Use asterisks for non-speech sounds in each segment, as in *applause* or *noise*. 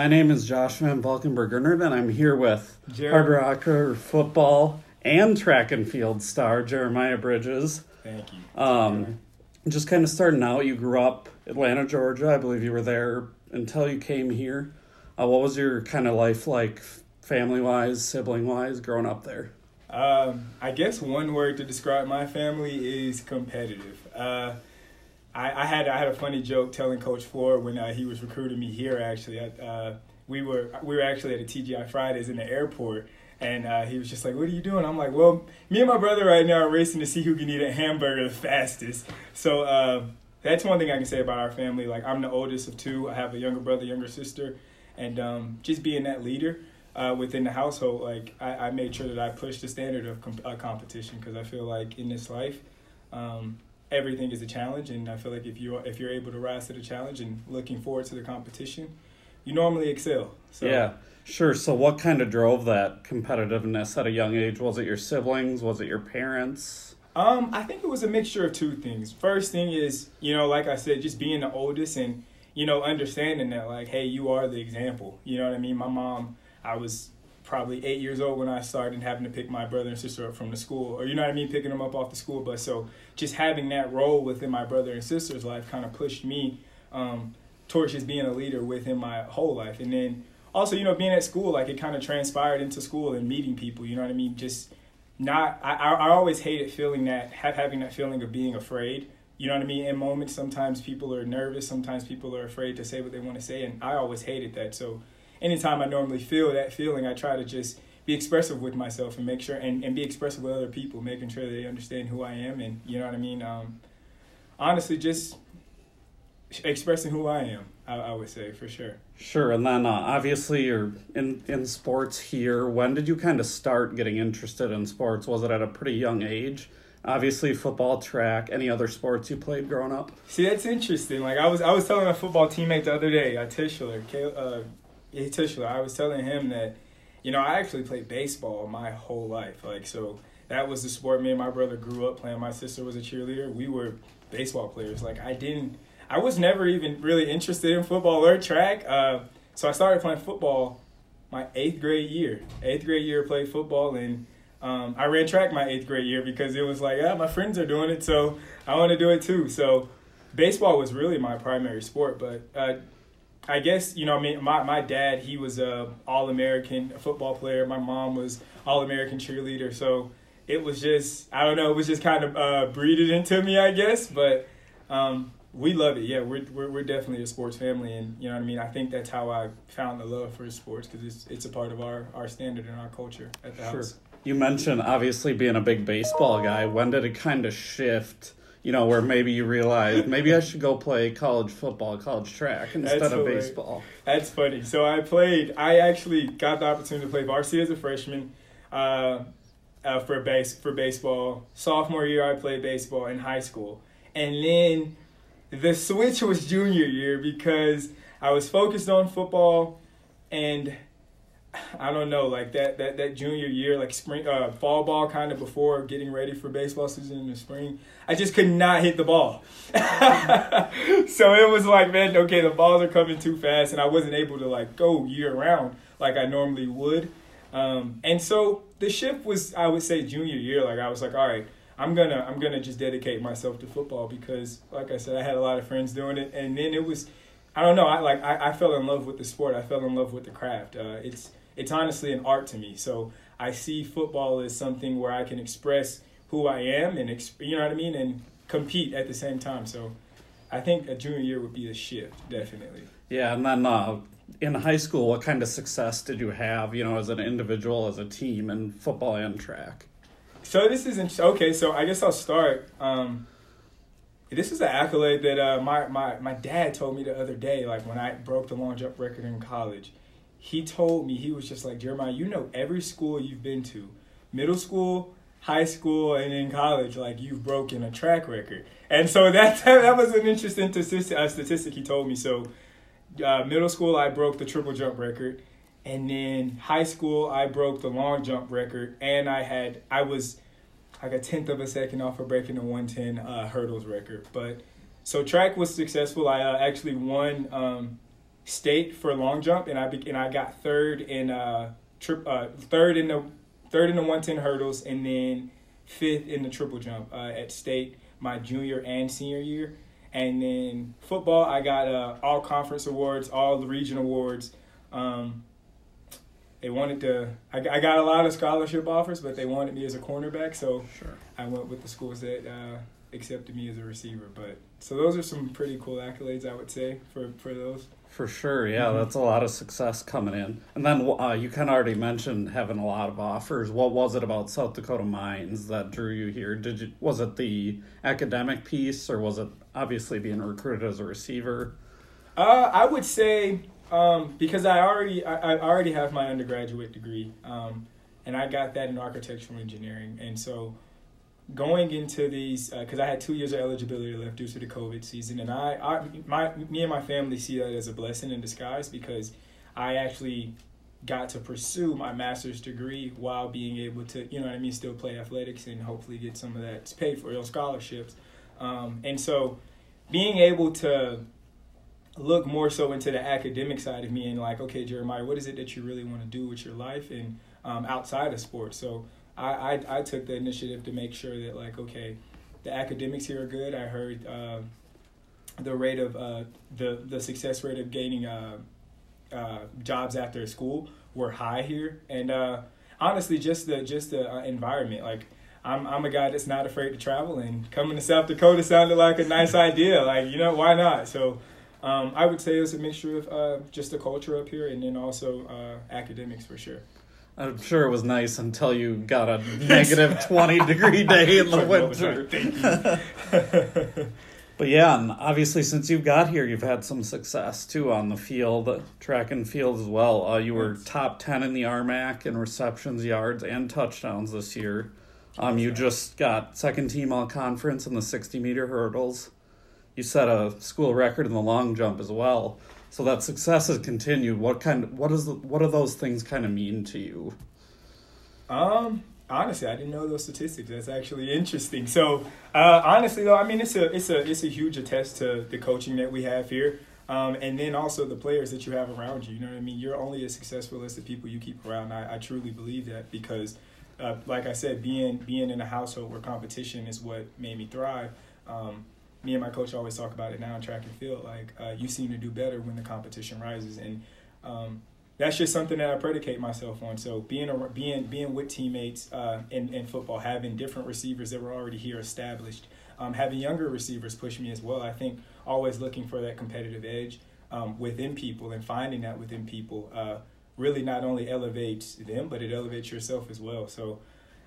My name is Josh Van Valkenburger, and I'm here with Jer- Hardrocker football and track and field star Jeremiah Bridges. Thank you. Um, just kind of starting out, you grew up Atlanta, Georgia. I believe you were there until you came here. Uh, what was your kind of life like, family wise, sibling wise, growing up there? Um, I guess one word to describe my family is competitive. Uh, I, I had I had a funny joke telling Coach Floor when uh, he was recruiting me here. Actually, uh, we were we were actually at a TGI Fridays in the airport, and uh, he was just like, "What are you doing?" I'm like, "Well, me and my brother right now are racing to see who can eat a hamburger the fastest." So uh, that's one thing I can say about our family. Like I'm the oldest of two. I have a younger brother, younger sister, and um, just being that leader. Uh, within the household, like I, I made sure that I pushed the standard of com- uh, competition because I feel like in this life, um, everything is a challenge, and I feel like if you if you're able to rise to the challenge and looking forward to the competition, you normally excel. So Yeah, sure. So, what kind of drove that competitiveness at a young age? Was it your siblings? Was it your parents? Um, I think it was a mixture of two things. First thing is, you know, like I said, just being the oldest and you know understanding that like, hey, you are the example. You know what I mean? My mom, I was probably eight years old when I started having to pick my brother and sister up from the school, or you know what I mean, picking them up off the school bus. So just having that role within my brother and sister's life kind of pushed me um, towards just being a leader within my whole life. And then also, you know, being at school, like it kind of transpired into school and meeting people. You know what I mean? Just not. I I always hated feeling that have having that feeling of being afraid. You know what I mean? In moments, sometimes people are nervous. Sometimes people are afraid to say what they want to say, and I always hated that. So anytime I normally feel that feeling, I try to just be expressive with myself and make sure and, and be expressive with other people, making sure they understand who I am and you know what I mean. Um, honestly, just expressing who I am, I, I would say for sure. Sure, and then uh, obviously you're in in sports here. When did you kind of start getting interested in sports? Was it at a pretty young age? Obviously, football, track, any other sports you played growing up? See, that's interesting. Like I was, I was telling a football teammate the other day, uh, Tischler, Kay- uh, yeah, Tischler. I was telling him that, you know, I actually played baseball my whole life. Like so, that was the sport me and my brother grew up playing. My sister was a cheerleader. We were baseball players. Like I didn't, I was never even really interested in football or track. Uh, so I started playing football my eighth grade year. Eighth grade year, played football and. Um, I ran track my eighth grade year because it was like, yeah, my friends are doing it, so I want to do it too. So, baseball was really my primary sport. But uh, I guess you know, I mean, my my dad he was a All American football player. My mom was All American cheerleader. So it was just, I don't know, it was just kind of uh, breeded into me, I guess. But um, we love it. Yeah, we're, we're we're definitely a sports family, and you know what I mean. I think that's how I found the love for sports because it's it's a part of our our standard and our culture at the Sure. house. You mentioned obviously being a big baseball guy. When did it kind of shift? You know, where maybe you realize maybe I should go play college football, college track instead That's of hilarious. baseball. That's funny. So I played. I actually got the opportunity to play varsity as a freshman uh, uh, for base for baseball. Sophomore year, I played baseball in high school, and then the switch was junior year because I was focused on football, and I don't know, like that that that junior year, like spring, uh, fall ball, kind of before getting ready for baseball season in the spring. I just could not hit the ball. *laughs* so it was like, man, okay, the balls are coming too fast, and I wasn't able to like go year round like I normally would. Um, and so the shift was, I would say, junior year. Like I was like, all right, I'm gonna I'm gonna just dedicate myself to football because, like I said, I had a lot of friends doing it, and then it was, I don't know, I like I, I fell in love with the sport. I fell in love with the craft. Uh, it's it's honestly an art to me. So I see football as something where I can express who I am and exp- you know what I mean, and compete at the same time. So I think a junior year would be a shift, definitely. Yeah, and then uh, in high school, what kind of success did you have? You know, as an individual, as a team, in football and track. So this isn't okay. So I guess I'll start. Um, this is an accolade that uh, my, my my dad told me the other day. Like when I broke the long jump record in college, he told me he was just like Jeremiah. You know every school you've been to, middle school, high school, and in college, like you've broken a track record. And so *laughs* that that was an interesting statistic, uh, statistic he told me. So uh, middle school, I broke the triple jump record. And then high school, I broke the long jump record, and I had I was like a tenth of a second off of breaking the one ten uh, hurdles record. But so track was successful. I uh, actually won um, state for long jump, and I be, and I got third in uh, trip uh, third in the third in the one ten hurdles, and then fifth in the triple jump uh, at state my junior and senior year. And then football, I got uh, all conference awards, all the region awards. Um, they wanted to. I, I got a lot of scholarship offers, but they wanted me as a cornerback, so Sure. I went with the schools that uh, accepted me as a receiver. But so those are some pretty cool accolades, I would say, for for those. For sure, yeah, Mhm. that's a lot of success coming in. And then uh, you kind of already mentioned having a lot of offers. What was it about South Dakota Mines that drew you here? Did you was it the academic piece, or was it obviously being recruited as a receiver? Uh, I would say um, because I already I, I already have my undergraduate degree, um, and I got that in architectural engineering, and so going into these because I had two years of eligibility left due to the COVID season, and I, I my me and my family see that as a blessing in disguise because I actually got to pursue my master's degree while being able to you know what I mean still play athletics and hopefully get some of that paid for on scholarships, um, and so being able to look more so into the academic side of me and like, okay, Jeremiah, what is it that you really want to do with your life and um, outside of sports? So I, I I took the initiative to make sure that like, okay, the academics here are good. I heard uh, the rate of uh, the the success rate of gaining uh, uh, jobs after school were high here, and uh, honestly, just the just the uh, environment, like. I'm I'm a guy that's not afraid to travel, and coming to South Dakota sounded like a nice idea. Like you know, why not? So um, I would say it's a mixture of uh, just the culture up here and then also uh, academics for sure. I'm sure it was nice until you got a *laughs* negative twenty degree day in the winter. *laughs* But yeah, and obviously since you got here, you've had some success too on the field, track and field as well. Uh, you were top ten in the RMAC in receptions, yards, and touchdowns this year. Um, you just got second team all conference in the sixty meter hurdles. You set a school record in the long jump as well. So that success has continued. What kind? What is? The, what do those things kind of mean to you? Um, honestly, I didn't know those statistics. That's actually interesting. So, uh, honestly, though, I mean, it's a it's a it's a huge attest to the coaching that we have here, um, and then also the players that you have around you. You know what I mean? You're only as successful as the people you keep around. I, I truly believe that because, uh, like I said, being being in a household where competition is what made me thrive. Um, me and my coach always talk about it now in track and field. Like uh, you seem to do better when the competition rises, and um, that's just something that I predicate myself on. So being a, being being with teammates uh, in in football, having different receivers that were already here established, um, having younger receivers push me as well. I think always looking for that competitive edge um, within people and finding that within people uh, really not only elevates them, but it elevates yourself as well. So.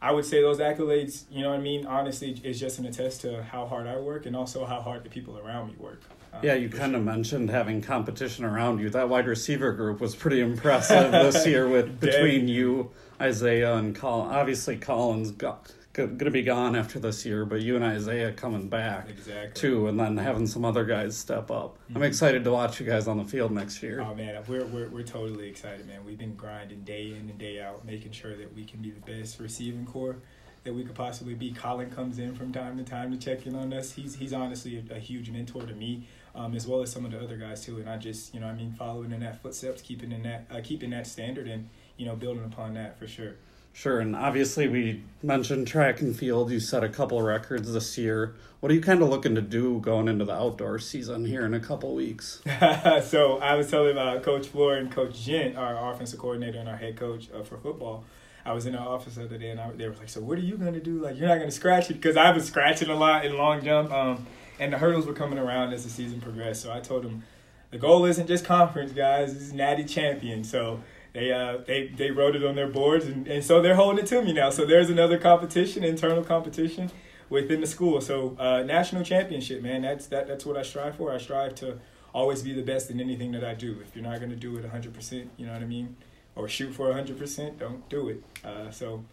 I would say those accolades, you know what I mean, honestly, is just an attest to how hard I work and also how hard the people around me work. Um, Yeah, you kind of mentioned having competition around you. That wide receiver group was pretty impressive this *laughs* year with between you, Isaiah, and Colin. Obviously, Colin's got, going to be gone after this year, but you and Isaiah coming back Exactly. too, and then having some other guys step up. I'm Mhm. excited to watch you guys on the field next year. Oh man, we're, we're we're totally excited, man. We've been grinding day in and day out, making sure that we can be the best receiving corps that we could possibly be. Colin comes in from time to time to check in on us. He's he's honestly a, a huge mentor to me, um, as well as some of the other guys too. And I just you know I mean following in that footsteps, keeping in that uh, keeping that standard, and you know building upon that for sure. Sure, and obviously we mentioned track and field. You set a couple records this year. What are you kind of looking to do going into the outdoor season here in a couple weeks? *laughs* so I was telling uh, Coach Floor and Coach Gent, our offensive coordinator and our head coach uh, for football. I was in the office the other day, and I, they were like, "So what are you gonna do? Like, you're not gonna scratch it because I was scratching a lot in long jump, um, and the hurdles were coming around as the season progressed. So I told them, the goal isn't just conference, guys. Is Natty Champion. So they uh they they wrote it on their boards, and, and so they're holding it to me now. So there's another competition, internal competition within the school. So uh, national championship, man. That's that that's what I strive for. I strive to always be the best in anything that I do. If you're not gonna do it 100, percent you know what I mean, or shoot for 100, percent don't do it. Uh, so.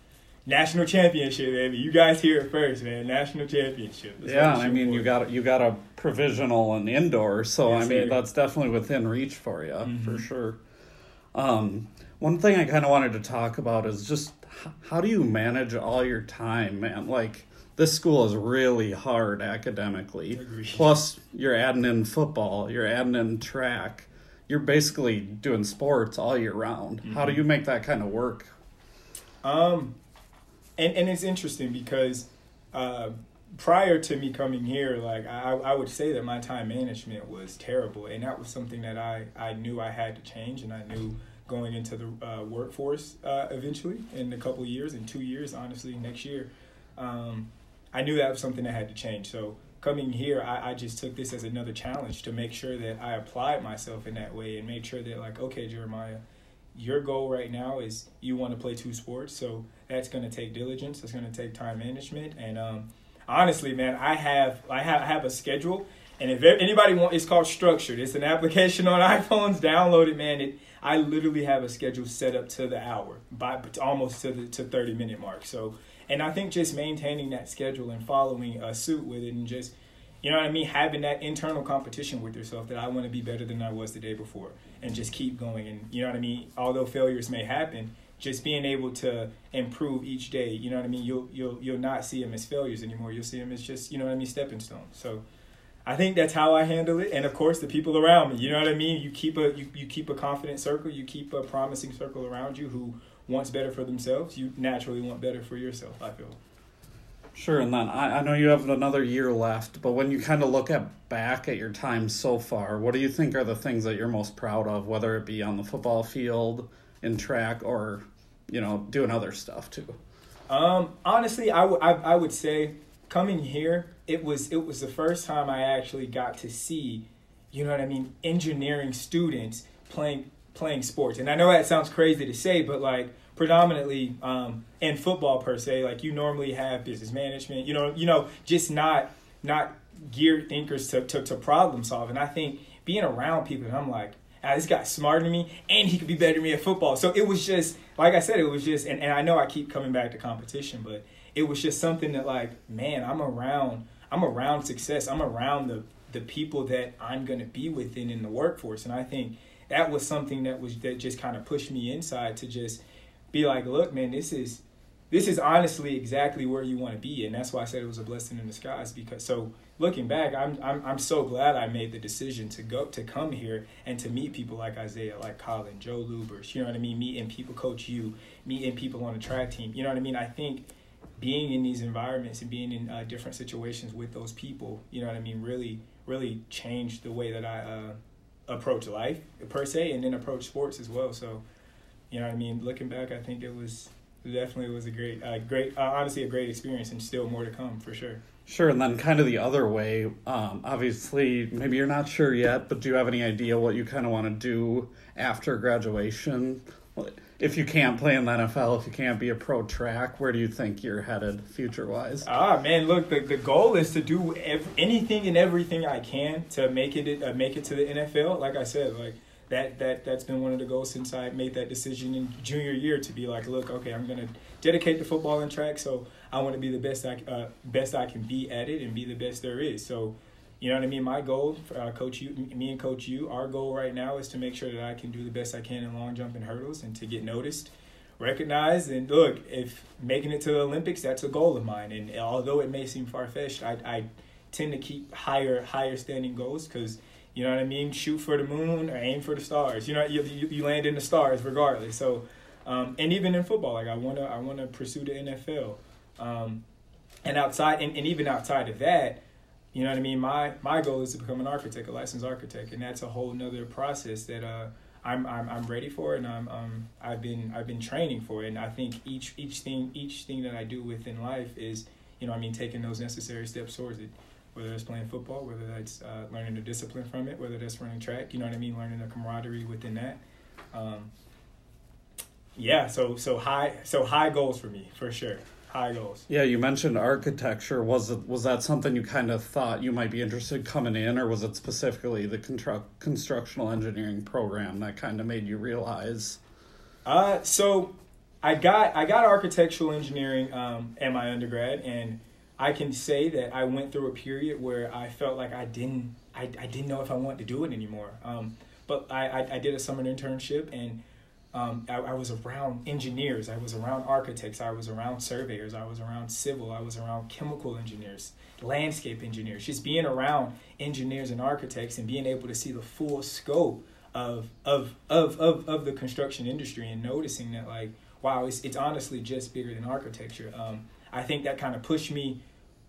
National championship, baby! You guys hear it first, man. National championship. That's yeah, I mean for. you got you got a provisional and indoor, so Yes, I mean sir. that's definitely within reach for you for Mhm. sure. Um, one thing I kind of wanted to talk about is just h- how do you manage all your time, man? Like this school is really hard academically. Agreed. Plus, you're adding in football, you're adding in track, you're basically doing sports all year round. Mm-hmm. How do you make that kind of work? Um, and and it's interesting because uh, prior to me coming here, like I, I would say that my time management was terrible, and that was something that I I knew I had to change, and I knew going into the uh, workforce uh, eventually in a couple years, in two years, honestly, next year. Um, I knew that was something that had to change. So coming here, I, I just took this as another challenge to make sure that I applied myself in that way and made sure that like, okay, Jeremiah, your goal right now is you want to play two sports, so that's going to take diligence. That's going to take time management. And um, honestly, man, I have I have I have a schedule, and if anybody want, it's called Structured. It's an application on *laughs* iPhones. Download it, man. It I literally have a schedule set up to the hour, by almost to the to thirty minute mark. So and I think just maintaining that schedule and following a suit with it and just, you know what I mean, having that internal competition with yourself that I want to be better than I was the day before and just keep going. And you know what I mean? Although failures may happen, just being able to improve each day, you know what I mean? You'll you'll you'll not see them as failures anymore. You'll see them as just, you know what I mean, stepping stones. So I think that's how I handle it, and of course the people around me. You know what I mean. You keep a you, you keep a confident circle. You keep a promising circle around you who wants better for themselves, you naturally want better for yourself, I feel. Sure, and then I, I know you have another year left, but when you kind of look at back at your time so far, what do you think are the things that you're most proud of, whether it be on the football field, in track, or you know doing other stuff too? Um, honestly, I, w- I, I would say coming here, it was it was the first time I actually got to see, you know what I mean, engineering students playing playing sports. And I know that sounds crazy to say, but like predominantly um, in football per se, like you normally have business management, you know, you know, just not not geared thinkers to, to, to problem solve. And I think being around people, I'm like, ah, this guy's smarter than me, and he could be better than me at football. So it was just, like I said, it was just, and, and I know I keep coming back to competition, but it was just something that like, man, I'm around, I'm around success. I'm around the the people that I'm gonna be within in the workforce, and I think that was something that was that just kind of pushed me inside to just be like, look, man, this is this is honestly exactly where you want to be, and that's why I said it was a blessing in disguise. Because so looking back, I'm I'm I'm so glad I made the decision to go to come here and to meet people like Isaiah, like Colin, Joe Lubers. You know what I mean? Meeting people, Coach you, meeting people on the track team. You know what I mean? I think being in these environments and being in uh, different situations with those people, you know what I mean, really really changed the way that I. Uh, approach life per se, and then approach sports as well. So, you know, what I mean, looking back, I think it was definitely was a great, uh, great, uh, honestly, a great experience, and still more to come for sure. Sure, and then kind of the other way. Um, obviously, maybe you're not sure yet, but do you have any idea what you kind of want to do after graduation? if you can't play in the NFL, if you can't be a pro track, where do you think you're headed future wise? Ah, man, look, the, the goal is to do ev- anything and everything I can to make it uh, make it to the NFL. Like I said, like that that that's been one of the goals since I made that decision in junior year to be like, look, okay, I'm gonna dedicate to football and track, so I want to be the best I uh, best I can be at it and be the best there is. So you know what I mean? My goal, uh, Coach you, me and Coach you, our goal right now is to make sure that I can do the best I can in long jump and hurdles and to get noticed, recognized. And look, if making it to the Olympics, that's a goal of mine. And although it may seem far fetched, I, I tend to keep higher higher standing goals because you know what I mean. Shoot for the moon or aim for the stars. You know, you you, you land in the stars regardless. So, um, and even in football, like I wanna I wanna pursue the NFL. Um, and outside and, and even outside of that you know what I mean? My my goal is to become an architect, a licensed architect, and that's a whole nother process that uh, I'm, I'm I'm ready for, and I'm um I've been I've been training for it, and I think each each thing each thing that I do within life is you know I mean taking those necessary steps towards it, whether it's playing football, whether that's uh, learning the discipline from it, whether that's running track, you know what I mean, learning the camaraderie within that. Um, yeah, so so high so high goals for me for sure high goals. Yeah, you mentioned architecture. Was it was that something you kind of thought you might be interested coming in, or was it specifically the construct constructional engineering program that kind of made you realize? Uh, so I got I got architectural engineering um, at my undergrad, and I can say that I went through a period where I felt like I didn't I, I didn't know if I wanted to do it anymore. Um, but I, I, I did a summer internship and um, I, I, was around engineers, I was around architects, I was around surveyors, I was around civil, I was around chemical engineers, landscape engineers. Just being around engineers and architects and being able to see the full scope of of of of, of the construction industry and noticing that like wow it's it's honestly just bigger than architecture um, i think that kind of pushed me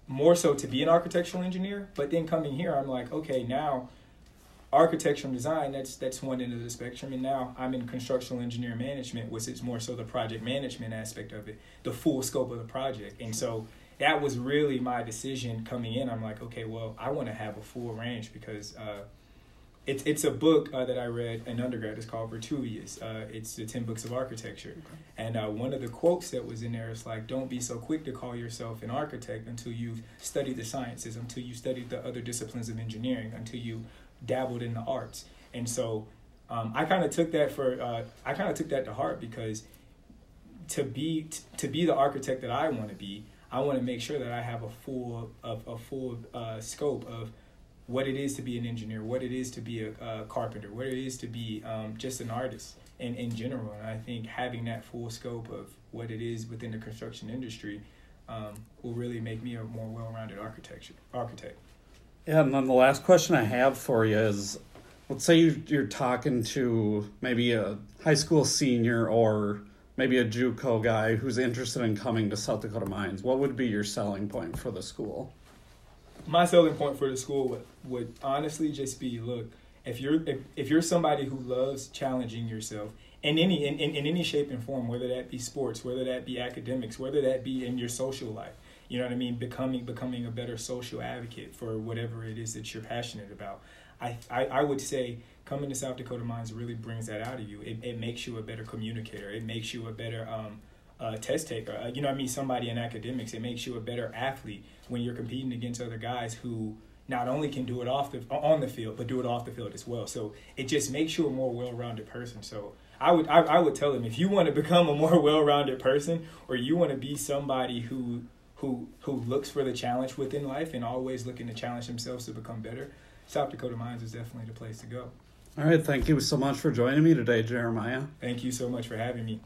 more so to be an architectural engineer but then coming here i'm like okay now architectural design that's that's one end of the spectrum. And now i'm in constructional engineer management which is more so the project management aspect of it the full scope of the project. And so that was really my decision coming in. I'm like okay well i want to have a full range because uh, it's it's a book uh, that I read in undergrad. It's called Vitruvius. Uh, it's the ten books of architecture, okay. and uh, one of the quotes that was in there is like, "Don't be so quick to call yourself an architect until you've studied the sciences, until you studied the other disciplines of engineering, until you dabbled in the arts." And so, um, I kind of took that for uh, I kind of took that to heart because to be t- to be the architect that I want to be, I want to make sure that I have a full of a full uh, scope of what it is to be an engineer, what it is to be a, a carpenter, what it is to be um, just an artist in, in general. And I think having that full scope of what it is within the construction industry um, will really make me a more well-rounded architecture architect. Yeah, and then the last question I have for you is, let's say you, you're talking to maybe a high school senior or maybe a JUCO guy who's interested in coming to South Dakota Mines. What would be your selling point for the school? My selling point for the school would, would honestly just be look if you're if, if you're somebody who loves challenging yourself in any in, in, in any shape and form whether that be sports whether that be academics whether that be in your social life you know what i mean? Becoming becoming a better social advocate for whatever it is that you're passionate about. I i, I would say coming to south dakota mines really brings that out of you. It, it makes you a better communicator. It makes you a better um, uh, test taker. Uh, you know, I mean, somebody in academics, it makes you a better athlete when you're competing against other guys who not only can do it off the on the field, but do it off the field as well. So it just makes you a more well-rounded person. So I would I, I would tell them if you want to become a more *laughs* well-rounded person, or you want to be somebody who who who looks for the challenge within life and always looking to challenge themselves to become better, South Dakota Mines is definitely the place to go. All right, thank you so much for joining me today, Jeremiah. Thank you so much for having me.